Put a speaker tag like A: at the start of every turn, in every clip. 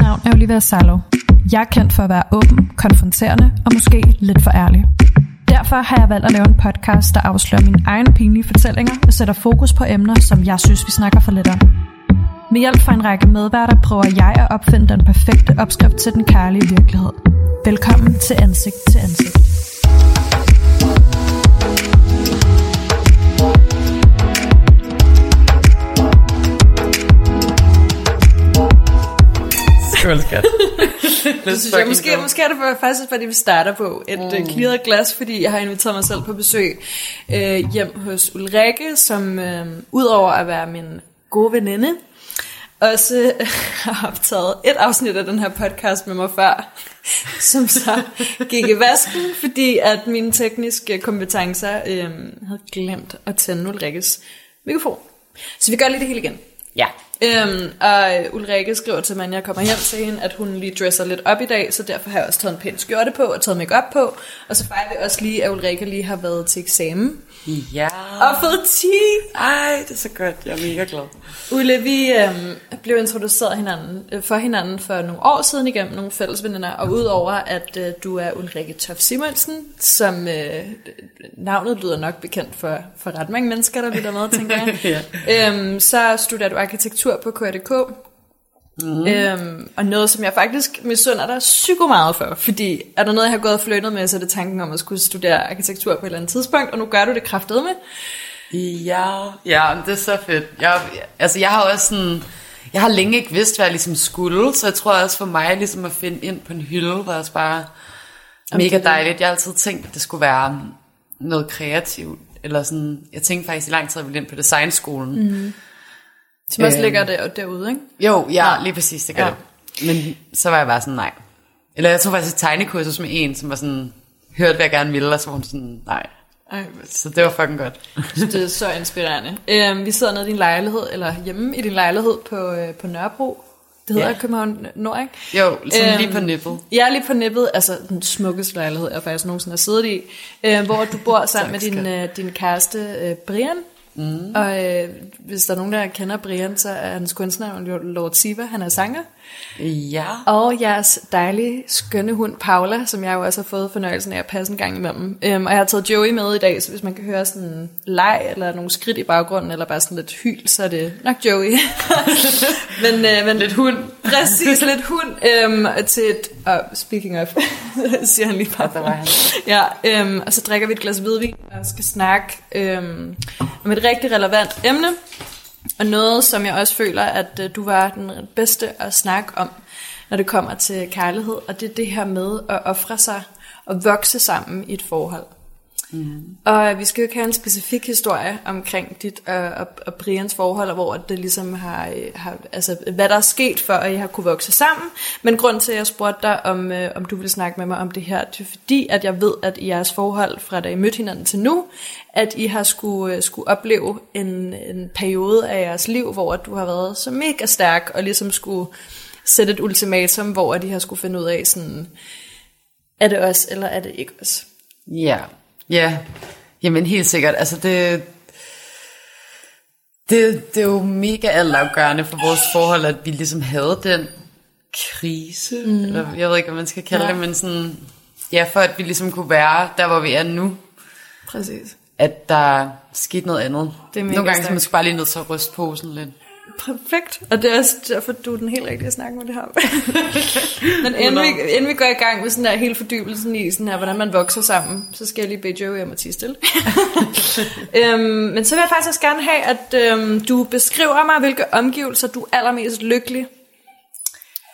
A: navn er Olivia Salo. Jeg er kendt for at være åben, konfronterende og måske lidt for ærlig. Derfor har jeg valgt at lave en podcast, der afslører mine egne pinlige fortællinger og sætter fokus på emner, som jeg synes, vi snakker for lidt om. Med hjælp fra en række medværter prøver jeg at opfinde den perfekte opskrift til den kærlige virkelighed. Velkommen til Ansigt til Ansigt.
B: Skål, skat.
C: Det synes jeg, måske, måske er det for- faktisk, fordi vi starter på et mm. klirret glas, fordi jeg har inviteret mig selv på besøg øh, hjem hos Ulrikke, som øh, udover at være min gode veninde, også øh, har optaget et afsnit af den her podcast med mig før, som så gik i vasken, fordi at mine tekniske kompetencer øh, havde glemt at tænde Ulrikkes mikrofon. Så vi gør lige det hele igen.
B: Ja.
C: Øhm, og Ulrikke skriver til mig, jeg kommer hjem til hende, at hun lige dresser lidt op i dag, så derfor har jeg også taget en pæn skjorte på og taget makeup på. Og så fejrer vi også lige, at Ulrikke lige har været til eksamen
B: Ja.
C: og fået 10.
B: Ej, det er så godt. Jeg er mega glad.
C: Ulle, vi øhm, blev introduceret hinanden, øh, for hinanden for nogle år siden igennem nogle fælles veninder, og udover at øh, du er Ulrikke Tof Simonsen, som øh, navnet lyder nok bekendt for, for ret mange mennesker, der lytter med, tænker jeg, øhm, så studerer du arkitektur på KRDK, Mm. Øhm, og noget, som jeg faktisk misunder dig psyko meget for, fordi er der noget, jeg har gået og flyttet med, så er det tanken om at skulle studere arkitektur på et eller andet tidspunkt, og nu gør du det kraftet med.
B: Ja, ja, det er så fedt. Jeg, altså, jeg har også sådan... Jeg har længe ikke vidst, hvad jeg ligesom skulle, så jeg tror også for mig ligesom at finde ind på en hylde, var også bare mega dejligt. Jeg har altid tænkt, at det skulle være noget kreativt. Eller sådan, jeg tænkte faktisk i lang tid, at jeg ville ind på designskolen. Mm.
C: Som også
B: Øhm.
C: ligger der, derude, ikke?
B: Jo, ja, lige præcis, det gør
C: Ja.
B: ja. det. Men så var jeg bare sådan, nej. Eller jeg tog faktisk et tegnekursus med en, som var sådan, hørte hvad jeg gerne ville, og så var hun sådan, nej.
C: Ej,
B: Så det var fucking godt.
C: det er så inspirerende. Øhm, vi sidder nede i din lejlighed, eller hjemme i din lejlighed på, øh, på Nørrebro. Det hedder
B: Ja.
C: yeah. København Nord, ikke?
B: Jo, sådan
C: Øhm,
B: øhm, lige på nippet.
C: Jeg er lige på nippet, altså den smukkeste lejlighed, jeg faktisk nogensinde har siddet i, øh, hvor du bor sammen med din, øh, din kæreste øh, Brian. Mm. Og øh, hvis der er nogen, der kender Brian, så er hans kunstner jo Lord Siva, han er sanger.
B: Ja.
C: Og jeres dejlige, skønne hund Paula, som jeg jo også har fået fornøjelsen af at passe en gang imellem. Øhm, og jeg har taget Joey med i dag, så hvis man kan høre sådan en leg, eller nogle skridt i baggrunden, eller bare sådan lidt hyl, så er det nok Joey. men, øh, men lidt hund. Præcis, lidt hund. Øhm, til et, og speaking of, siger han lige bare.
B: Der var han.
C: Ja, øhm, og så drikker vi et glas hvidvin, og skal snakke øhm, om et rigtig relevant emne. Og noget, som jeg også føler, at øh, du var den bedste at snakke om, når det kommer til kærlighed. Og det er det her med at ofre sig og vokse sammen i et forhold. Mm. Og vi skal jo ikke have en specifik historie omkring dit og, og, og Brians forhold, hvor det ligesom har, har, altså hvad der er sket for, at I har kunne vokse sammen. Men grund til, at jeg spurgte dig, om, øh, om du ville snakke med mig om det her, det er fordi, at jeg ved, at i jeres forhold, fra da I mødte hinanden til nu, at I har skulle, øh, skulle opleve en, en periode af jeres liv, hvor du har været så mega stærk, og ligesom skulle sætte et ultimatum, hvor de har skulle finde ud af sådan, er det os, eller er det ikke os?
B: Ja. Ja. Jamen helt sikkert. Altså det, det, det er jo mega altafgørende for vores forhold, at vi ligesom havde den krise, mm. eller jeg ved ikke, hvad man skal kalde
C: Ja.
B: det, men sådan, ja, for at vi ligesom kunne være der, hvor vi er nu,
C: Præcis.
B: at der skete noget andet.
C: Det er mega
B: Nogle gange så man skal bare lige nødt til at ryste posen lidt.
C: Perfekt. Og det er også derfor, du er den helt rigtige at snakke med det her. Men inden vi, inden vi går i gang med sådan der hele fordybelsen i sådan her, hvordan man vokser sammen, så skal jeg lige bede Joey om at tige stille. øhm, men så vil jeg faktisk også gerne have, at øhm, du beskriver mig, hvilke omgivelser du er allermest lykkelig.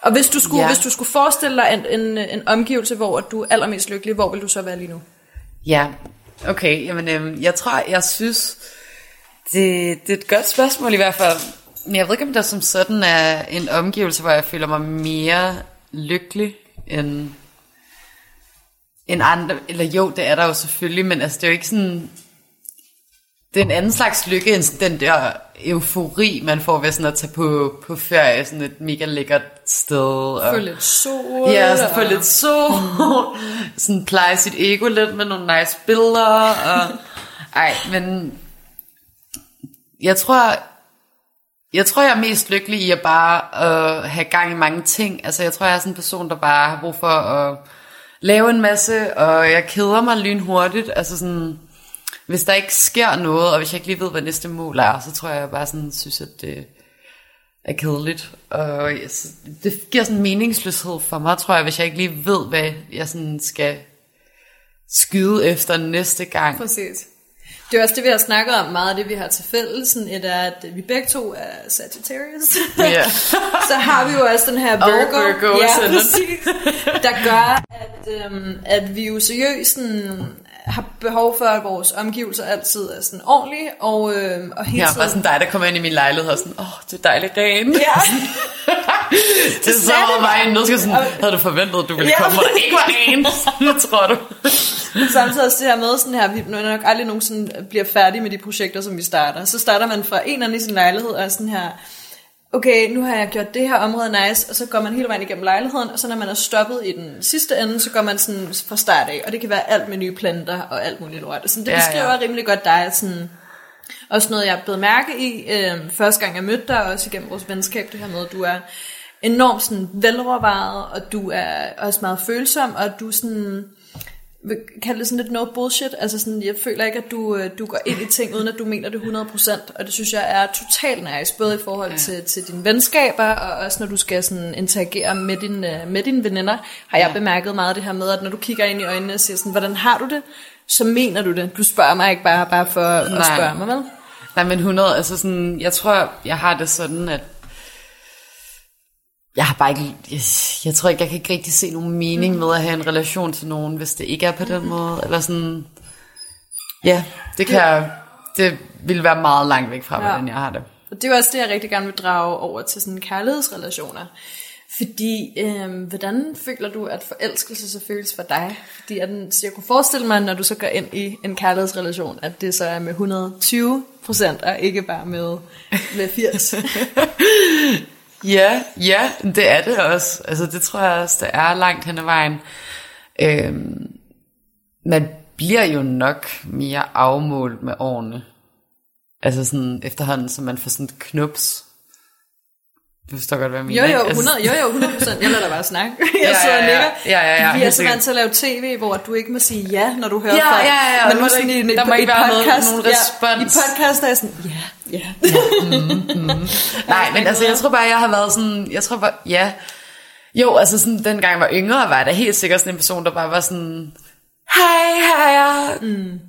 C: Og hvis du skulle, ja.
B: Ja.
C: hvis du skulle forestille dig en, en, en omgivelse, hvor du er allermest lykkelig, hvor vil du så være lige nu?
B: Ja, okay. Jamen, øhm, jeg tror, jeg synes, det, det er et godt spørgsmål i hvert fald. Men jeg ved ikke, om der som sådan er en omgivelse, hvor jeg føler mig mere lykkelig end, end andre. Eller jo, det er der jo selvfølgelig, men altså, det er jo ikke sådan... Det er en anden slags lykke end den der eufori, man får ved sådan at tage på, på ferie, sådan et mega lækkert sted. Og,
C: Få lidt sol.
B: Ja, så få
C: og-
B: lidt sol. sådan pleje sit ego lidt med nogle nice billeder. Og, ej, men jeg tror, jeg tror, jeg er mest lykkelig i at bare øh, have gang i mange ting. Altså, jeg tror, jeg er sådan en person, der bare har brug for at lave en masse, og jeg keder mig lynhurtigt. Altså sådan, hvis der ikke sker noget, og hvis jeg ikke lige ved, hvad næste mål er, så tror jeg, jeg bare sådan synes, at det er kedeligt. Og det giver sådan en meningsløshed for mig, tror jeg, hvis jeg ikke lige ved, hvad jeg sådan skal skyde efter næste gang.
C: Præcis. Det er også det, vi har snakket om meget af det, vi har til fælles. Et er, at vi begge to er Sagittarius.
B: Ja.
C: så har vi jo også den her Virgo,
B: Virgo,
C: ja, præcis, der gør, at, øhm, at vi jo seriøst sådan, har behov for, at vores omgivelser altid er sådan ordentlige, og, øhm, og hele
B: er
C: tiden...
B: bare sådan dig, der kommer ind i min lejlighed og sådan, åh, oh, det er dejligt ren.
C: Ja.
B: det er så meget nu skal sådan, havde du forventet, at du ville
C: Ja.
B: komme, og der ikke var. Nu tror du.
C: Samtidig også det her med sådan her, vi nok aldrig nogensinde bliver færdige med de projekter, som vi starter. Så starter man fra en eller anden i sin lejlighed og sådan her, okay, nu har jeg gjort det her område nice, og så går man hele vejen igennem lejligheden, og så når man er stoppet i den sidste ende, så går man sådan fra start af, og det kan være alt med nye planter og alt muligt lort. Sådan, det
B: Ja,
C: beskriver
B: ja.
C: rimelig godt dig, sådan, også noget, jeg er blevet mærke i, øh, første gang jeg mødte dig, og også igennem vores venskab, det her med, at du er enormt sådan velovervejet, og du er også meget følsom, og du sådan, vil kalde det sådan lidt no bullshit. Altså sådan, jeg føler ikke, at du, øh, du går ind i ting, uden at du mener det 100%. Og det synes jeg er totalt nice, både i forhold ja. til, til dine venskaber, og også når du skal sådan interagere med, din, øh, med dine veninder, har jeg bemærket meget det her med, at når du kigger ind i øjnene og siger sådan, hvordan har du det? Så mener du det. Du spørger mig ikke bare, bare for at
B: Nej.
C: spørge mig, vel?
B: Nej, men 100, altså sådan, jeg tror, jeg har det sådan, at jeg har bare ikke, jeg, jeg tror ikke, jeg kan ikke rigtig se nogen mening med at have en relation til nogen, hvis det ikke er på den måde, eller sådan, ja, det kan jeg, det vil være meget langt væk fra,
C: Ja.
B: hvordan jeg har det.
C: Og det er jo også det, jeg rigtig gerne vil drage over til sådan kærlighedsrelationer. Fordi, øh, hvordan føler du, at forelskelse så føles for dig? Fordi at den, så jeg kunne forestille mig, når du så går ind i en kærlighedsrelation, at det så er med 120 procent, og ikke bare med, med 80.
B: Ja, ja, det er det også. Altså det tror jeg også, det er langt hen ad vejen. Øhm, man bliver jo nok mere afmålt med årene. Altså sådan efterhånden, så man får sådan et knups. Du forstår godt, hvad jeg
C: Jo,
B: mener.
C: jo,
B: ikke?
C: 100, jo, jo, 100 procent. Jeg lader dig bare snakke. Jeg
B: Ja,
C: sidder
B: ja,
C: og
B: ja.
C: nikker.
B: Ja, ja, ja,
C: Vi er så vant til at lave tv, hvor du ikke må sige ja, når du hører
B: Ja,
C: folk.
B: ja, ja,
C: Men
B: der
C: nu sådan
B: ikke-
C: i, en-
B: der må ikke være noget-
C: podcast,
B: nogen
C: Ja,
B: respons.
C: I podcast er jeg sådan, ja, ja.
B: Nej, men altså, jeg tror bare, jeg har været sådan, jeg tror bare, ja. Jo, altså sådan, dengang jeg var yngre, var jeg da helt sikkert sådan en person, der bare var sådan, hej, hej, mm.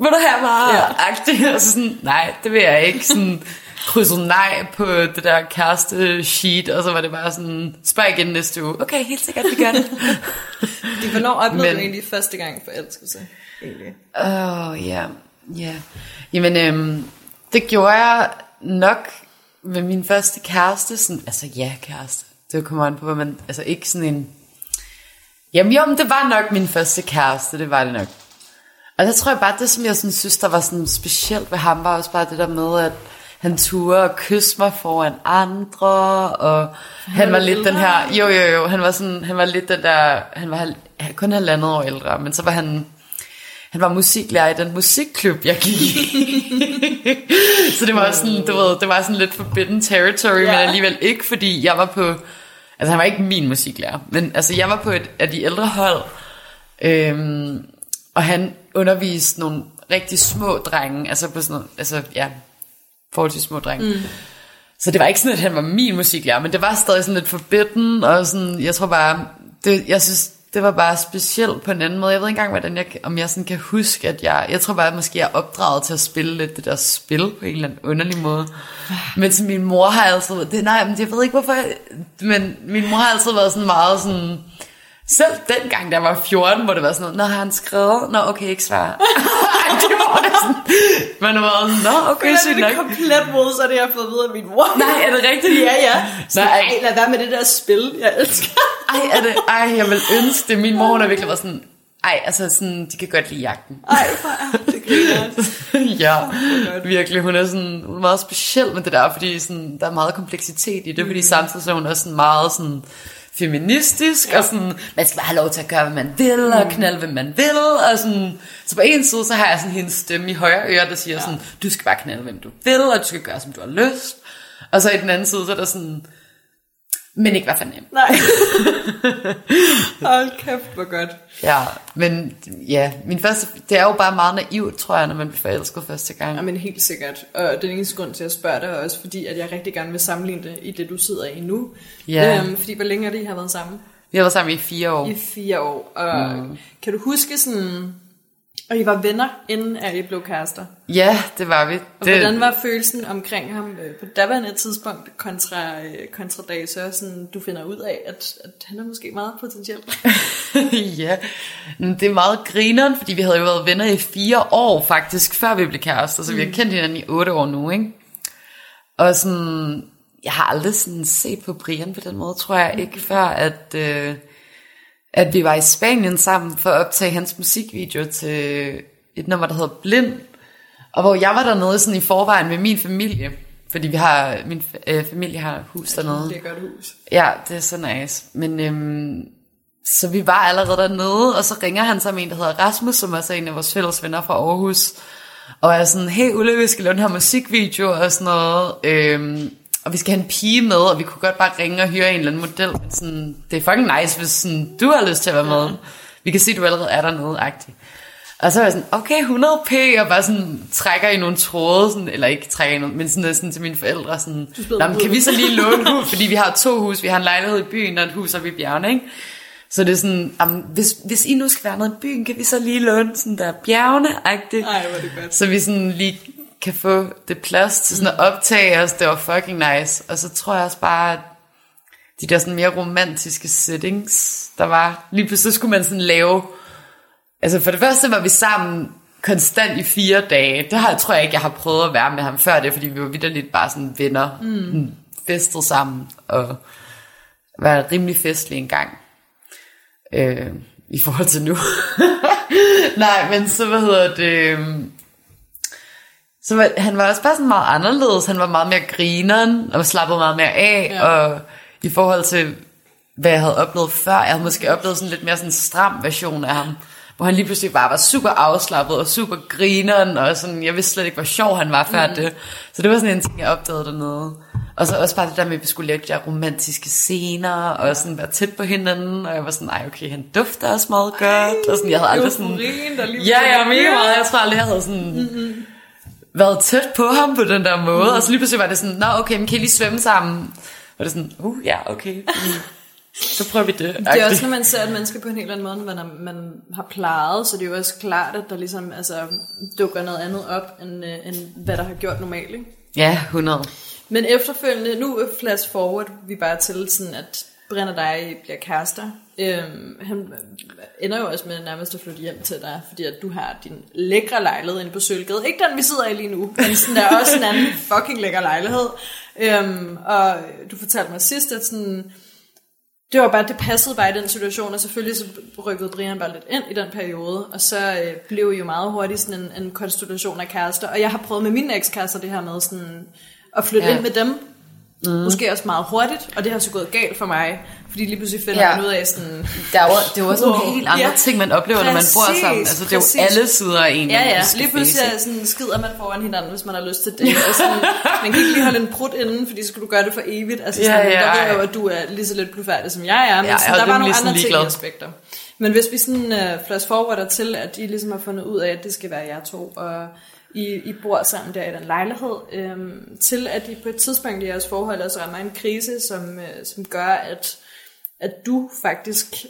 B: vil du have mig?
C: Ja.
B: Ja. Agtig, og så sådan, nej, det vil jeg ikke. Sådan, krydset nej på det der kæreste sheet, og så var det bare sådan, spørg igen næste uge. Okay, helt sikkert, vi gør det.
C: Fordi, Hvornår oplevede
B: Men-
C: du egentlig første gang forelskelse?
B: Åh, oh, ja, ja. Jamen, øhm, det gjorde jeg nok med min første kæreste. Sådan, altså, ja, kæreste. Det kommer an på, hvad man... Altså, ikke sådan en... Jamen, jo, men det var nok min første kæreste. Det var det nok. Og der tror jeg bare, det som jeg sådan, synes, der var sådan specielt ved ham, var også bare det der med, at han turde at kysse mig foran andre, og han var lidt den her, jo jo jo, han var sådan, han var lidt den der, han var kun halvandet år ældre, men så var han, han var musiklærer i den musikklub, jeg gik i. så det var sådan, du ved, det var sådan lidt forbidden territory, ja. men alligevel ikke, fordi jeg var på, altså han var ikke min musiklærer, men altså jeg var på et af de ældre hold, øhm, og han underviste nogle rigtig små drenge, altså på sådan noget, altså ja, forholdsvis små drenge. Mm. Så det var ikke sådan, at han var min musiklærer, men det var stadig sådan lidt forbidden, og sådan, jeg tror bare, det, jeg synes, det var bare specielt på en anden måde. Jeg ved ikke engang, hvordan jeg, om jeg sådan kan huske, at jeg, jeg tror bare, at måske jeg er opdraget til at spille lidt det der spil på en eller anden underlig måde. Men så min mor har altid, det, nej, men jeg ved ikke hvorfor, jeg, men min mor har altid været sådan meget sådan, selv dengang, jeg var 14, hvor det var sådan noget, Nå, har han skrevet? Nå, okay, ikke svar. det var det sådan, man var sådan, Nå, okay, sygt
C: er
B: nok.
C: det komplet modsatte, det jeg har fået at vide af min mor.
B: Nej, er det rigtigt?
C: Ja, ja. Så
B: Nej.
C: nej, lad være med det der spil, jeg elsker.
B: Ej, er det, ej, jeg vil ønske det. Min mor, hun har virkelig været sådan, ej, altså sådan, de kan godt lide jagten.
C: Ej, er det griner.
B: ja, virkelig. Hun er sådan hun er meget speciel med det der, fordi sådan, der er meget kompleksitet i det, fordi samtidig så er hun også sådan meget sådan feministisk, ja. og sådan, man skal bare have lov til at gøre, hvad man vil, og knalde, hvad man vil, og sådan, så på en side, så har jeg sådan hendes stemme i højre øre, der siger ja. sådan, du skal bare knalde, hvem du vil, og du skal gøre, som du har lyst, Og så i den anden side, så er der sådan, men ikke var for nem.
C: Nej. Hold kæft, hvor godt.
B: Ja, men ja, min første, det er jo bare meget naivt, tror jeg, når man bliver forelsket første gang.
C: Ja, men helt sikkert. Og den eneste grund til at spørge dig er også, fordi at jeg rigtig gerne vil sammenligne det i det, du sidder i nu.
B: Ja.
C: Øhm, fordi hvor længe er det, I har været sammen?
B: Vi har været sammen i fire år.
C: I fire år. Og mm. kan du huske sådan... Og I var venner, inden at I blev kærester.
B: Ja, det var vi.
C: Og
B: det,
C: hvordan var følelsen omkring ham øh, på daværende tidspunkt kontra, øh, kontra dag, sådan, du finder ud af, at, at han er måske meget potentiel?
B: ja, det er meget grineren, fordi vi havde jo været venner i fire år faktisk, før vi blev kærester, så vi har kendt hinanden i otte år nu, ikke? Og sådan, jeg har aldrig sådan set på Brian på den måde, tror jeg ikke, før at, øh, at vi var i Spanien sammen for at optage hans musikvideo til et nummer, der hedder Blind, og hvor jeg var dernede sådan i forvejen med min familie, fordi vi har, min øh, familie har hus dernede.
C: Det er et godt hus.
B: Ja, det er så nice. Men øhm, så vi var allerede dernede, og så ringer han sammen en, der hedder Rasmus, som også er en af vores fælles venner fra Aarhus. Og er sådan, hey Ulle, vi skal lave den her musikvideo og sådan noget. Øhm, og vi skal have en pige med, og vi kunne godt bare ringe og hyre en eller anden model. Men sådan, det er fucking nice, hvis sådan, du har lyst til at være med. Vi kan se, at du allerede er dernede, agtigt. Og så var jeg sådan, okay, 100p, og bare sådan trækker i nogle tråde, sådan, eller ikke trækker i nogle, men sådan, sådan til mine forældre, sådan, "Nå, men kan
C: ud."
B: vi så lige låne hus, fordi vi har to hus, vi har en lejlighed i byen, og et hus oppe i bjergene, ikke? Så det er sådan, "Jamen, hvis, hvis I nu skal være noget i byen, kan vi så lige låne sådan der bjergene-agtigt,
C: Ej, hvor det godt.
B: så vi sådan lige kan få det plads til sådan at optage os, det var fucking nice. Og så tror jeg også bare, at de der sådan mere romantiske settings, der var, lige pludselig så skulle man sådan lave, altså for det første var vi sammen konstant i fire dage. Det har, tror jeg ikke, jeg har prøvet at være med ham før det, fordi vi var vidderligt bare sådan venner, mm. festet sammen, og var rimelig festlige en gang. Øh, I forhold til nu. Nej, men så hvad hedder det... Så var, han var også bare sådan meget anderledes. Han var meget mere grineren, og slappede meget mere af.
C: Ja.
B: Og i forhold til, hvad jeg havde oplevet før, jeg havde måske oplevet sådan lidt mere sådan en stram version af ham. Hvor han lige pludselig bare var super afslappet og super grineren, og sådan, jeg vidste slet ikke, hvor sjov han var før mm. det. Så det var sådan en ting, jeg opdagede dernede. Og så også bare det der med, at vi skulle lave de der romantiske scener, og sådan være tæt på hinanden, og jeg var sådan, nej okay, han dufter også meget godt, og sådan, jeg havde aldrig sådan...
C: Der lige
B: Ja, ja, mega meget. Jeg tror aldrig, jeg havde sådan mm-hmm. Været tæt på ham på den der måde. Mm. Og så lige pludselig var det sådan, nå okay, men kan I lige svømme sammen? Og det sådan, uh, ja, okay. Mm. Så prøver vi det.
C: Det er også, når man ser et menneske på en helt anden måde, end man, er- man har plejet, så det er jo også klart, at der ligesom altså, dukker noget andet op, end, øh, end hvad der har gjort normalt. Ikke?
B: Ja, 100.
C: Men efterfølgende, nu flash forward, vi bare til sådan, at Brian og dig bliver kærester. Øhm, han ender jo også med nærmest at flytte hjem til dig, fordi at du har din lækre lejlighed inde på Sølvgade. Ikke den, vi sidder i lige nu, men sådan, der er også en anden fucking lækker lejlighed. Øhm, og du fortalte mig sidst, at sådan, det var bare, det passede bare i den situation, og selvfølgelig så rykkede Brian bare lidt ind i den periode, og så øh, blev jo meget hurtigt sådan en, en konstellation af kærester, og jeg har prøvet med mine ekskærester det her med sådan, at flytte. Ja. ind med dem, mm. måske også meget hurtigt, og det har så gået galt for mig, fordi lige pludselig finder
B: Ja.
C: man ud af sådan,
B: Der er jo, det er jo også nogle helt andre
C: Ja.
B: ja. ting, man oplever, når man bor
C: Præcis,
B: sammen. Altså, det er
C: præcis.
B: jo alle sider af en.
C: ja ja, lige pludselig er sådan, skider man foran hinanden, hvis man har lyst til det, og sådan, man kan ikke lige holde en prut inden, fordi så skal du gøre det for evigt, altså
B: Ja,
C: sådan,
B: ja,
C: der ved
B: ja.
C: jo, at du er lige så lidt blufærdig, som jeg er, men
B: Ja,
C: sådan,
B: er
C: der var nogle andre
B: sådan
C: ting i
B: ligeglad.
C: aspekter. Men hvis vi sådan uh, flash forwarder til, at I ligesom har fundet ud af, at det skal være jer to, og I, I bor sammen der i den lejlighed, øhm, til at I på et tidspunkt i jeres forhold også rammer en krise, som, øh, som gør, at, at du faktisk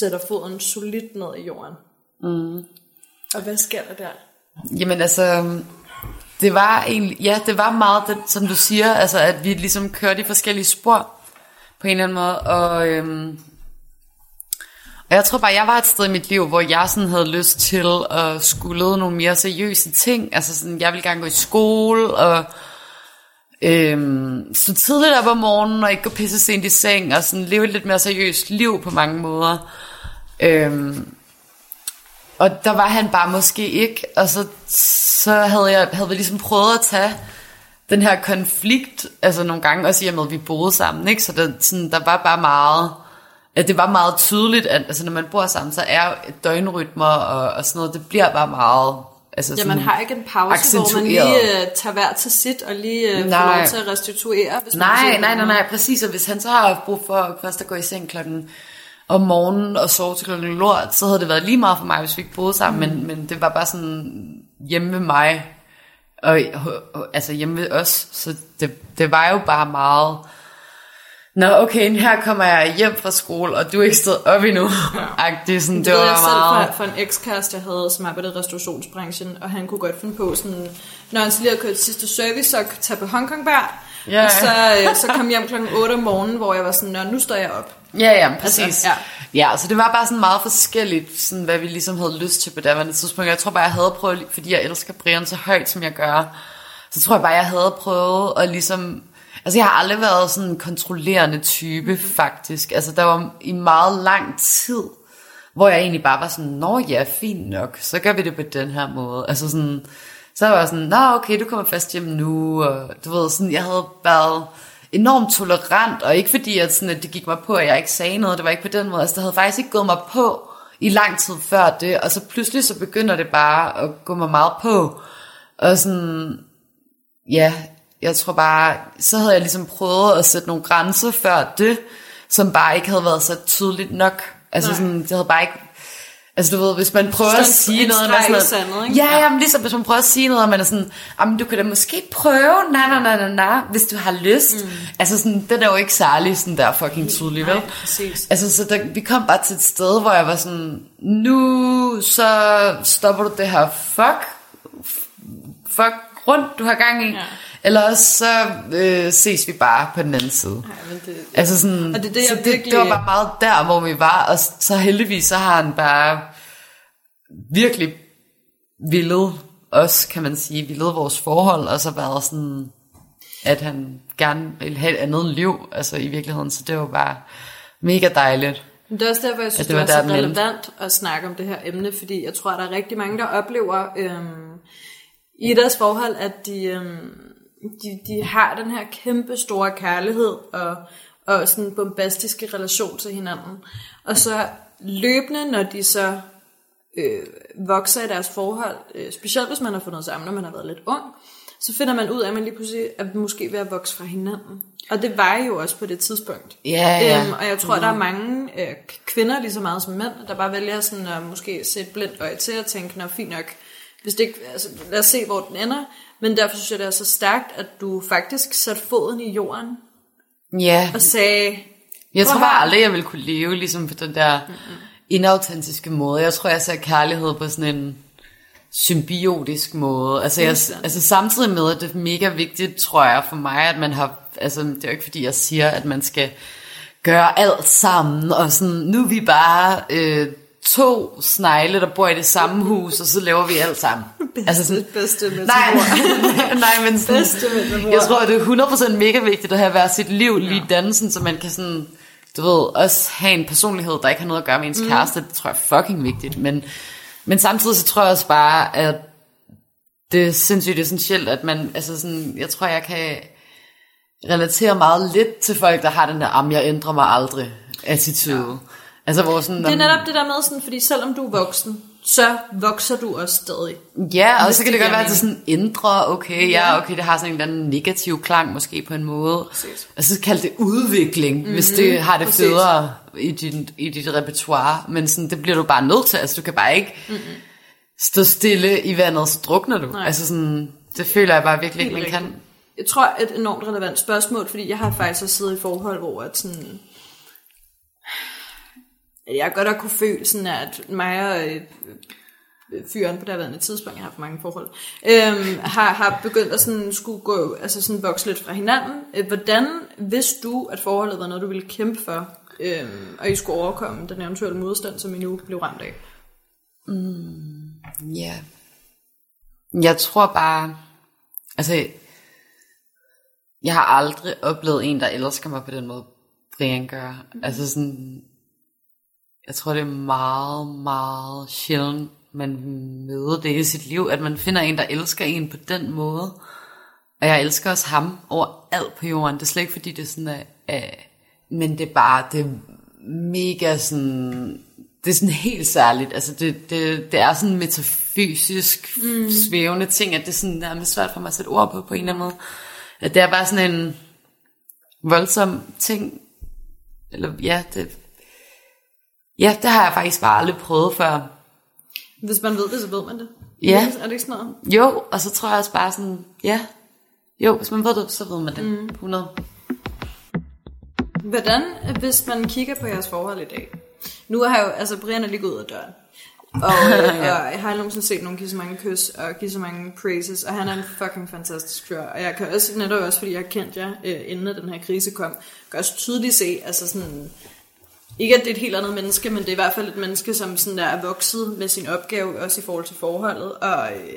C: sætter foden solidt ned i jorden. Mm. Og hvad sker der der?
B: Jamen altså, det var egentlig, ja, det var meget, det, som du siger, altså at vi ligesom kørte i forskellige spor på en eller anden måde, og, øhm, og jeg tror bare, jeg var et sted i mit liv, hvor jeg sådan havde lyst til at skulle nogle mere seriøse ting, altså sådan, jeg ville gerne gå i skole, og øhm, stå tidligt op om morgenen, og ikke gå pisse sent i seng, og sådan leve et lidt mere seriøst liv på mange måder. Øhm, og der var han bare måske ikke, og så, så havde, jeg, havde vi ligesom prøvet at tage den her konflikt, altså nogle gange også i og med, at vi boede sammen, ikke? så der, sådan, der var bare meget, det var meget tydeligt, at altså, når man bor sammen, så er døgnrytmer og, og sådan noget, det bliver bare meget Altså
C: Ja, man har ikke en pause, hvor man lige
B: accentueret.
C: uh, tager hver til sit, og lige uh, får
B: Nej.
C: lov til at restituere. Hvis man
B: Nej,
C: siger
B: nej, nej,
C: noget.
B: nej, præcis. Og hvis han så har brug for først at gå i seng klokken om morgenen og sove til klokken lort, så havde det været lige meget for mig, hvis vi ikke boede sammen. Mm. Men, men det var bare sådan hjemme ved mig, og, og altså hjemme ved os. Så det, det var jo bare meget... Nå, okay, her kommer jeg hjem fra skole, og du er ikke stået op endnu. Ja. Det, sådan,
C: Det,
B: det
C: ved jeg
B: var
C: selv
B: meget...
C: fra, fra en ekskæreste, jeg havde, som arbejdede i restaurationsbranchen, og han kunne godt finde på sådan, når han så lige havde kørt sidste service, så tage på Hongkong Bar,
B: Ja.
C: og så, øh, så kom jeg hjem klokken 8 om morgenen, hvor jeg var sådan, Nå, nu står jeg op.
B: Ja, ja, præcis.
C: Altså,
B: ja.
C: ja.
B: ja, så det var bare sådan meget forskelligt, sådan, hvad vi ligesom havde lyst til på daværende tidspunkt. Jeg tror bare, jeg havde prøvet, fordi jeg elsker Brian så højt, som jeg gør, så tror jeg bare, jeg havde prøvet at ligesom... Altså, jeg har aldrig været sådan en kontrollerende type, mm-hmm. faktisk. Altså, der var i meget lang tid, hvor jeg egentlig bare var sådan, nå ja, fint nok, så gør vi det på den her måde. Altså sådan, så var jeg sådan, nå okay, du kommer først hjem nu, og du ved, sådan, jeg havde været enormt tolerant, og ikke fordi, at, sådan, at det gik mig på, at jeg ikke sagde noget, det var ikke på den måde, altså det havde faktisk ikke gået mig på i lang tid før det, og så pludselig så begynder det bare at gå mig meget på, og sådan, ja, jeg tror bare, så havde jeg ligesom prøvet at sætte nogle grænser før det, som bare ikke havde været så tydeligt nok. Altså
C: Nej.
B: sådan, det havde bare ikke, altså du ved, hvis man prøver at sige noget, man er sådan,
C: sandet, ikke?
B: ja,
C: Ja.
B: jamen ligesom hvis man prøver at sige noget, og man er sådan, jamen du kan da måske prøve, nej, nej, nej, nej, nej, hvis du har lyst. Mm. Altså sådan, det er jo ikke særlig sådan der fucking tydeligt, vel?
C: Nej, præcis.
B: Altså, så der, vi kom bare til et sted, hvor jeg var sådan, nu så stopper du det her fuck, fuck rundt, du har gang i.
C: Ja.
B: Eller også så øh, ses vi bare på den anden side.
C: Ja, men det,
B: Altså sådan,
C: Og det det,
B: så det,
C: virkelig-
B: det var bare meget der, hvor vi var, og så heldigvis så har han bare virkelig villet os, kan man sige, villet vores forhold, og så været sådan, at han gerne ville have et andet liv, altså i virkeligheden, så det var bare mega dejligt.
C: Men det er også derfor, jeg synes,
B: ja, det var
C: det er så relevant at snakke om det her emne, fordi jeg tror, at der er rigtig mange, der oplever øhm, i deres forhold, at de, øhm, de, de har den her kæmpe store kærlighed og, og sådan en bombastiske relation til hinanden. Og så løbende, når de så øh, vokser i deres forhold, øh, specielt hvis man har fundet sammen, når man har været lidt ung, så finder man ud af, at man lige pludselig er måske ved at vokse fra hinanden. Og det var jo også på det tidspunkt.
B: Ja, ja.
C: Øhm, og jeg tror, mm. der er mange øh, kvinder, lige så meget som mænd, der bare vælger sådan at måske et blindt øje til og tænke, nå fint nok, hvis det ikke, altså, lad os se, hvor den ender. Men derfor synes jeg, det er så stærkt, at du faktisk satte foden i jorden
B: Ja,
C: og sagde,
B: jeg tror bare aldrig, jeg ville kunne leve ligesom på den der inautentiske måde. Jeg tror, jeg ser kærlighed på sådan en symbiotisk måde. Altså, jeg, altså samtidig med, at det er mega vigtigt, tror jeg, for mig, at man har, altså det er jo ikke fordi, jeg siger, at man skal gøre alt sammen, og sådan, nu er vi bare øh, to snegle, der bor i det samme hus, og så laver vi alt sammen. altså sådan,
C: bedste med
B: Nej, nej, men sådan,
C: Bedste metafor.
B: jeg tror, det er 100% mega vigtigt at have været sit liv lige dansen, så man kan sådan, du ved, også have en personlighed, der ikke har noget at gøre med ens mm. kæreste. Det tror jeg er fucking vigtigt. Men, men samtidig så tror jeg også bare, at det er sindssygt essentielt, at man, altså sådan, jeg tror, jeg kan relatere meget lidt til folk, der har den der, am jeg ændrer mig aldrig attitude. Ja. Altså, hvor sådan,
C: Det er netop det der med, sådan, fordi selvom du er voksen, så vokser du også stadig.
B: Ja, og så kan
C: det
B: det godt være, at det sådan ændrer, okay, ja,
C: Ja.
B: okay, det har sådan en eller anden negativ klang måske på en måde.
C: Præcis.
B: Og så kald det udvikling, mm-hmm. hvis det har det
C: præcis.
B: federe i dit, i dit repertoire. Men sådan, det bliver du bare nødt til, altså du kan bare ikke mm-hmm. stå stille i vandet, så drukner du.
C: Nej.
B: Altså sådan, det føler jeg bare virkelig ikke, man kan.
C: Jeg tror, et enormt relevant spørgsmål, fordi jeg har faktisk også siddet i forhold, hvor at sådan, at jeg godt har kunne føle sådan, at mig og øh, øh fyren på derværende tidspunkt, jeg har haft mange forhold, øhm, har, har begyndt at sådan skulle gå, altså sådan vokse lidt fra hinanden. Øh, hvordan vidste du, at forholdet var noget, du ville kæmpe for, øhm, og I skulle overkomme den eventuelle modstand, som I nu blev ramt af?
B: Mm, ja. Jeg tror bare, altså, jeg har aldrig oplevet en, der elsker mig på den måde, Brian gør. Mm. Altså sådan, jeg tror det er meget, meget sjældent, man møder det i sit liv, at man finder en, der elsker en på den måde. Og jeg elsker også ham over alt på jorden. Det er slet ikke fordi, det er sådan, at, at men det er bare, det er mega sådan, det det er sådan helt særligt. Altså det, det, det er sådan en metafysisk mm. svævende ting, at det er sådan nærmest svært for mig at sætte ord på, på en eller anden måde. At det er bare sådan en voldsom ting. Eller ja, det, ja, det har jeg faktisk bare aldrig prøvet før.
C: Hvis man ved det, så ved man det.
B: Ja.
C: Er det ikke sådan noget?
B: Jo, og så tror jeg også bare sådan, ja, jo, hvis man ved det, så ved man det. Mm. 100.
C: Hvordan, hvis man kigger på jeres forhold i dag? Nu har jeg jo, altså Brian er lige gået ud af døren. Og, øh, og jeg har nogensinde set nogen give så mange kys og give så mange praises, og han er en fucking fantastisk fyr. Og jeg kan også, netop også fordi jeg har kendt jer, øh, inden den her krise kom, kan også tydeligt se, altså sådan, ikke at det er et helt andet menneske, men det er i hvert fald et menneske, som sådan der er vokset med sin opgave, også i forhold til forholdet. Og øh,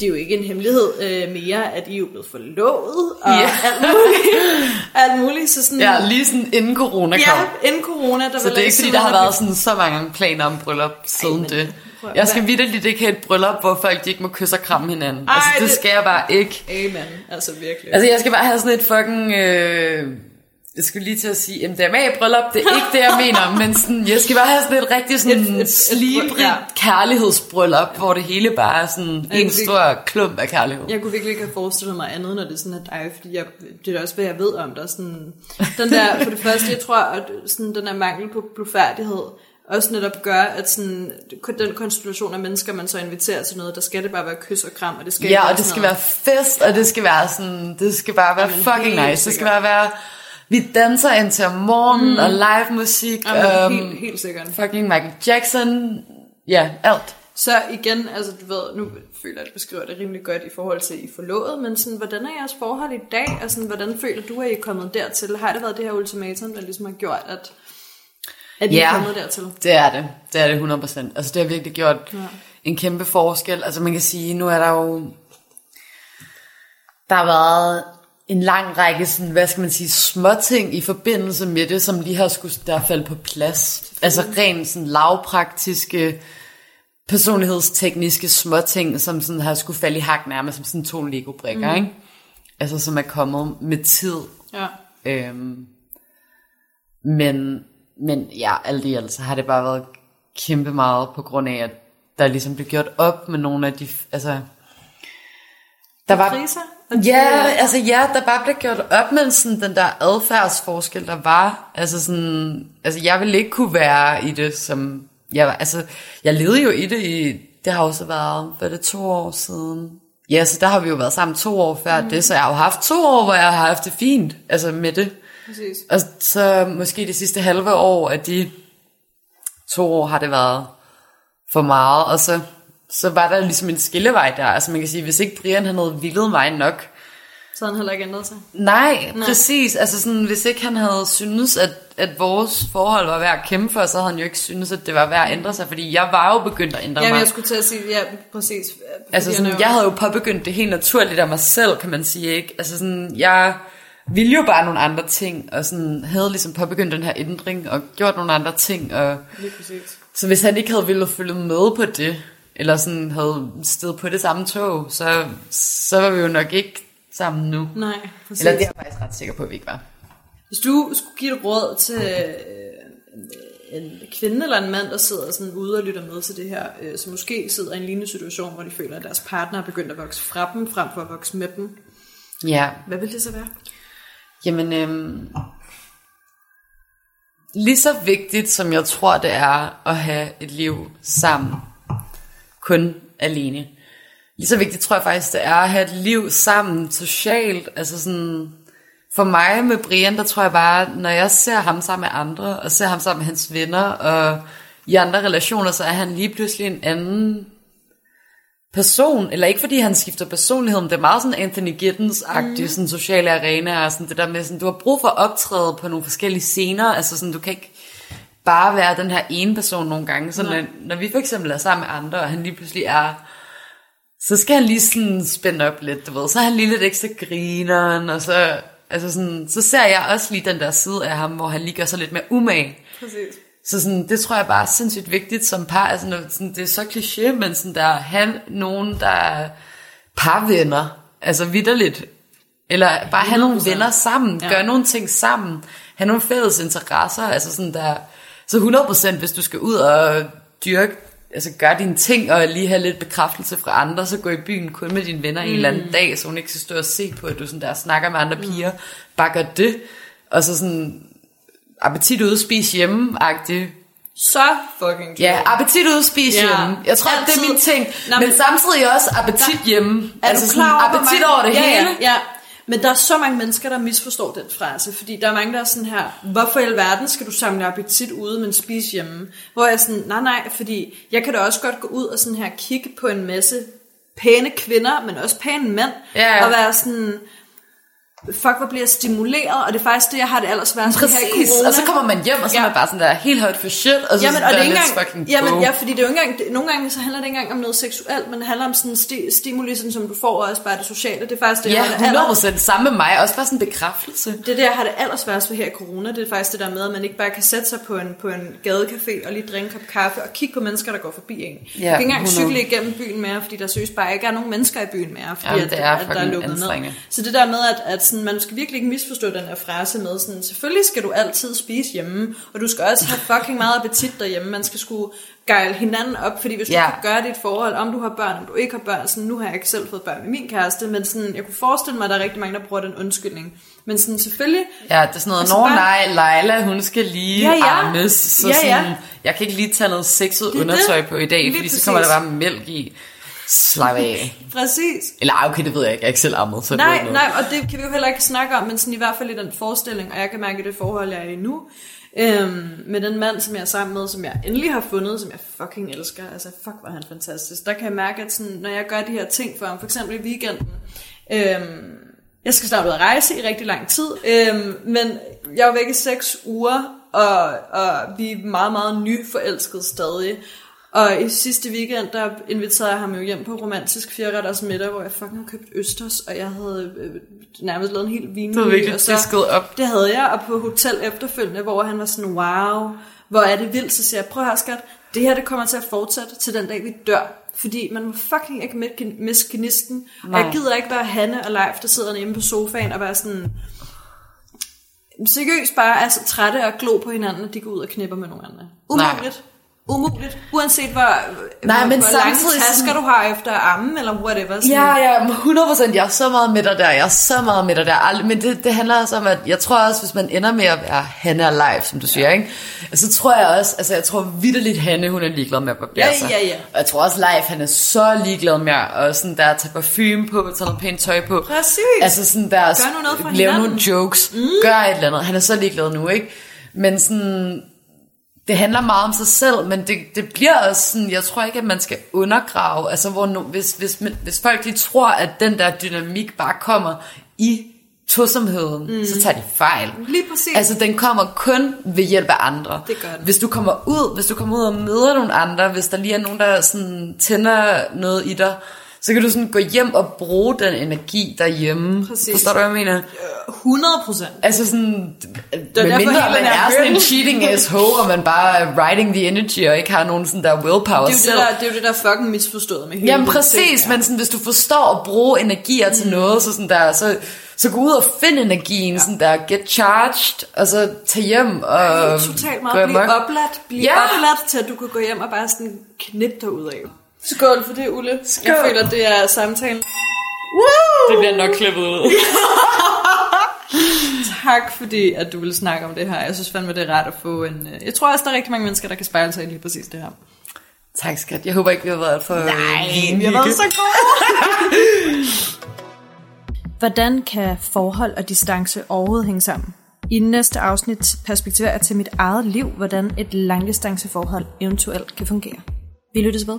C: det er jo ikke en hemmelighed øh, mere, at I er jo blevet forlovet, og
B: Ja.
C: alt muligt. alt muligt. Så sådan,
B: Ja, lige sådan inden corona kom.
C: ja, inden corona, der
B: Så det er ikke fordi, der har været sådan så mange planer om bryllup siden
C: men
B: det.
C: prøv-
B: Jeg skal vidderligt ikke have et bryllup, hvor folk de ikke må kysse og kramme hinanden.
C: Ej,
B: altså, det
C: det-
B: skal jeg bare ikke.
C: Amen, altså virkelig.
B: Altså, jeg skal bare have sådan et fucking... Øh, jeg skulle lige til at sige MDMA-bryllup, det er ikke det, jeg mener, men sådan, jeg skal bare have sådan et rigtig sådan slibrigt
C: ja.
B: kærlighedsbryllup, hvor det hele bare er sådan en
C: det-
B: stor klump af kærlighed.
C: Jeg kunne virkelig ikke have forestillet mig andet, når det sådan er dig, fordi jeg, det er også, hvad jeg ved om dig. Sådan, den der, for det første, jeg tror, at sådan, den der mangel på blufærdighed, også netop gør, at sådan, den konstellation af mennesker, man så inviterer til noget, der skal det bare være kys og kram, og det skal
B: Ja, og det skal
C: noget-
B: være fest, og det skal være sådan, det skal bare være
C: Jamen,
B: fucking nice. Det skal bare være, vi danser indtil om morgenen, mm. og live musik,
C: Jamen,
B: um,
C: helt, helt sikkert.
B: fucking Michael Jackson, ja, alt.
C: Så igen, altså du ved, nu føler jeg, at du beskriver det rimelig godt i forhold til, I forlovet, men sådan, hvordan er jeres forhold i dag, og sådan, hvordan føler du, at I er kommet dertil? Har det været det her ultimatum, der ligesom har gjort, at, at I
B: Ja.
C: er kommet dertil?
B: Det er det. Det er det 100%. Altså det har virkelig gjort ja. en kæmpe forskel. Altså man kan sige, nu er der jo... Der har været en lang række sådan, hvad skal man sige, småting i forbindelse med det, som lige har skulle der falde på plads. Altså rent sådan lavpraktiske, personlighedstekniske småting, som sådan har skulle falde i hak nærmest som sådan to Lego-brikker, mm. ikke? Altså som er kommet med tid.
C: Ja.
B: Øhm, men, men ja, alt i alt, så har det bare været kæmpe meget på grund af, at der ligesom blev gjort op med nogle af de, altså, der var,
C: Kriser?
B: Ja, altså ja, der bare blev gjort op med sådan den der adfærdsforskel, der var, altså sådan, altså jeg ville ikke kunne være i det, som jeg var, altså, jeg levede jo i det i, det har også været, hvad det, to år siden, ja, så der har vi jo været sammen to år før mm. det, så jeg har jo haft to år, hvor jeg har haft det fint, altså med det,
C: Præcis.
B: og så måske de sidste halve år af de to år har det været for meget, og så, så var der ligesom en skillevej der. Altså man kan sige, hvis ikke Brian han havde villet mig nok,
C: Så har han heller ikke ændret sig.
B: nej, Nej. præcis, altså sådan, hvis ikke han havde syntes, at, at vores forhold var værd at kæmpe for, så havde han jo ikke syntes, at det var værd at ændre sig, fordi jeg var jo begyndt at ændre
C: Jamen,
B: mig.
C: jeg skulle til at sige, ja, præcis.
B: Altså sådan, jeg havde jo påbegyndt det helt naturligt af mig selv, kan man sige, ikke? Altså sådan, jeg ville jo bare nogle andre ting, og sådan havde ligesom påbegyndt den her ændring, og gjort nogle andre ting, og
C: Lige præcis.
B: så hvis han ikke havde ville følge med på det, eller sådan havde stedet på det samme tog, så, så var vi jo nok ikke sammen nu.
C: Nej, præcis.
B: Eller det er jeg faktisk ret sikker på, at vi ikke var.
C: Hvis du skulle give et råd til øh, en kvinde eller en mand, der sidder sådan ude og lytter med til det her, øh, som måske sidder i en lignende situation, hvor de føler, at deres partner er begyndt at vokse fra dem, frem for at vokse med dem.
B: Ja,
C: Hvad vil det så være?
B: Jamen, øhm, lige så vigtigt som jeg tror det er at have et liv sammen, kun alene. Lige så vigtigt tror jeg faktisk det er at have et liv sammen socialt, altså sådan, for mig med Brian, der tror jeg bare, når jeg ser ham sammen med andre, og ser ham sammen med hans venner, og i andre relationer, så er han lige pludselig en anden person, eller ikke fordi han skifter personlighed, men det er meget sådan Anthony Giddens-agtig, mm. sådan sociale arena, og sådan det der med, sådan, du har brug for at optræde på nogle forskellige scener, altså sådan, du kan ikke bare være den her ene person nogle gange, så når, når vi for eksempel er sammen med andre, og han lige pludselig er, så skal han lige sådan spænde op lidt, du ved, så er han lige lidt ekstra grineren, og så, altså sådan, så ser jeg også lige den der side af ham, hvor han lige gør sig lidt mere umage,
C: Præcis.
B: så sådan, det tror jeg bare er sindssygt vigtigt som par. Altså, sådan, det er så kliché, men sådan, der er han, nogen, der er parvenner. Altså vidderligt. Eller bare have nogle
C: 100%.
B: venner sammen.
C: Ja.
B: Gøre nogle ting sammen. Have nogle fælles interesser. Altså sådan der... Så 100% hvis du skal ud og dyrke, altså gøre dine ting og lige have lidt bekræftelse fra andre, så gå i byen kun med dine venner mm. en eller anden dag, så hun ikke skal stå og se på, at du sådan der snakker med andre piger. Bare gør det. Og så sådan appetit ude, spis hjemme-agtigt.
C: Så fucking true.
B: Ja, appetit ude, spis
C: Ja.
B: hjemme. Jeg tror, det er
C: Altid.
B: min ting.
C: Nå,
B: men
C: men-
B: samtidig også appetit hjemme.
C: Er
B: altså
C: du
B: sådan
C: klar over,
B: appetit over det
C: ja,
B: hele.
C: Ja, ja. Men der er så mange mennesker, der misforstår den frase, fordi der er mange, der er sådan her, hvorfor i alverden skal du samle appetit ude, men spise hjemme? Hvor jeg er sådan, nej nej, fordi jeg kan da også godt gå ud og sådan her kigge på en masse pæne kvinder, men også pæne mænd,
B: ja.
C: og være sådan, fuck, hvor bliver jeg stimuleret, og det er faktisk det, jeg har det allersværest ved her i
B: Præcis,
C: corona.
B: og så kommer man hjem, og så er
C: Ja.
B: man bare sådan der helt højt for shit, og så
C: Jamen, og det er
B: der
C: ikke engang,
B: fucking
C: jamen,
B: go.
C: ja, fordi det er jo ikke engang, nogle gange så handler det ikke engang om noget seksuelt, men det handler om sådan sti, stimuli, sådan, som du får, og også bare det sociale. Det er faktisk det,
B: Ja,
C: jeg har det aller-
B: 100% samme med mig, også bare sådan en bekræftelse.
C: det er det, jeg har det allersværest ved her i corona. Det er faktisk det der med, at man ikke bare kan sætte sig på en, på en gadecafé og lige drikke en kop kaffe og kigge på mennesker, der går forbi en. Ja, du kan ikke engang
B: 100.
C: cykle igennem byen mere, fordi der seriøst bare ikke er nogen mennesker i byen mere, fordi
B: Jamen,
C: at,
B: det er
C: at der er lukket ned. Så det der med, at, at sådan, man skal virkelig ikke misforstå den her frase med, sådan, selvfølgelig skal du altid spise hjemme, og du skal også have fucking meget appetit derhjemme. Man skal skulle gejle hinanden op, fordi hvis du
B: Ja.
C: kan gøre dit forhold, om du har børn, om du ikke har børn, sådan, nu har jeg ikke selv fået børn med min kæreste, men sådan, jeg kunne forestille mig, at der er rigtig mange, der bruger den undskyldning. Men sådan, selvfølgelig,
B: Ja, det er sådan noget,
C: Altså
B: Nå
C: bare-
B: nej, Leila, hun skal lige
C: Ja,
B: ja, armes, så
C: Ja, ja.
B: sådan, jeg kan ikke lige tage noget sexet
C: er
B: undertøj
C: det.
B: på i dag,
C: Lige
B: fordi så kommer der bare mælk i. Slap af.
C: præcis.
B: Eller okay, det ved jeg ikke, jeg er ikke selv ammet, så
C: Nej, nej, og det kan vi jo heller ikke snakke om, men sådan i hvert fald i den forestilling, og jeg kan mærke det forhold, jeg er i nu, øhm, med den mand, som jeg er sammen med, som jeg endelig har fundet, som jeg fucking elsker, altså fuck, var han fantastisk. Der kan jeg mærke, at sådan, når jeg gør de her ting for ham, for eksempel i weekenden, øhm, jeg skal snart ud at rejse i rigtig lang tid, øhm, men jeg var væk i seks uger, og, og vi er meget, meget nyforelskede stadig. Og i sidste weekend, der inviterede jeg ham jo hjem på romantisk fireretters middag, hvor jeg fucking har købt østers, og jeg havde øh, nærmest lavet en helt vin.
B: Du havde virkelig disket op.
C: Det havde jeg, og på hotel efterfølgende, hvor han var sådan, wow, hvor er det vildt, så siger jeg, prøv høre skat, det her det kommer til at fortsætte til den dag, vi dør. Fordi man må fucking ikke miste gnisten. Og jeg gider ikke være Hanne og Leif, der sidder hjemme på sofaen og være sådan... Seriøst bare er så trætte og glo på hinanden, at de går ud og knipper med nogle andre. Umuligt. Umuligt. Uanset hvor,
B: Nej,
C: hvor,
B: men
C: hvor lange tasker du har efter armen, eller whatever. Sådan.
B: Ja, ja, 100%, jeg er så meget med dig der, jeg er så meget med dig der, men det, det handler også om, at jeg tror også, hvis man ender med at være Hanne og live, som du siger, ikke? så tror jeg også, altså jeg tror vidderligt, Hanne, hun er ligeglad med at barbere
C: Ja,
B: sig.
C: ja, ja.
B: Og jeg tror også, live, han er så ligeglad med at sådan der, tage parfume på, tage noget pænt tøj på.
C: Præcis.
B: Altså sådan der,
C: Gør nu noget for
B: lave
C: hinanden.
B: nogle jokes, mm. gør et eller andet. Han er så ligeglad nu, ikke? Men sådan, det handler meget om sig selv, men det, det bliver også sådan, jeg tror ikke, at man skal undergrave, altså hvor no, hvis, hvis, hvis folk de tror, at den der dynamik bare kommer i tosomheden, mm. så tager de fejl.
C: Lige præcis.
B: Altså den kommer kun ved hjælp af andre.
C: Det gør den.
B: Hvis du kommer ud, hvis du kommer ud og møder nogle andre, hvis der lige er nogen, der sådan tænder noget i dig, så kan du sådan gå hjem og bruge den energi derhjemme.
C: Præcis.
B: Forstår du, hvad jeg mener?
C: 100 procent.
B: Altså sådan, med
C: derfor
B: mindre man er sådan en cheating asshole, og man bare er riding the energy, og ikke har nogen sådan der willpower
C: Det er, jo det,
B: selv.
C: der, det er jo det, der er fucking misforstået med hele
B: Jamen præcis,
C: ting,
B: men sådan, hvis du forstår at bruge energier til noget, så, sådan der, så, så gå ud og find energien, ja. sådan der, get charged, og så tage hjem og
C: ja. Totalt meget blive opladt, blive
B: Ja.
C: opladt til, at du kan gå hjem og bare sådan knippe dig ud af. Skål for det, Ulle.
B: Skål.
C: Jeg føler, det er samtalen.
B: Det bliver nok klippet ud.
C: Tak fordi, at du ville snakke om det her. Jeg synes fandme, det er rart at få en... øh, Jeg tror også, der er rigtig mange mennesker, der kan spejle sig i lige præcis det her.
B: tak skat, jeg håber ikke, vi har været for
C: vi har været så gode.
A: Hvordan kan forhold og distance overhovedet hænge sammen? I næste afsnit perspektiverer jeg til mit eget liv, hvordan et langdistanceforhold eventuelt kan fungere. Vi lyttes ved.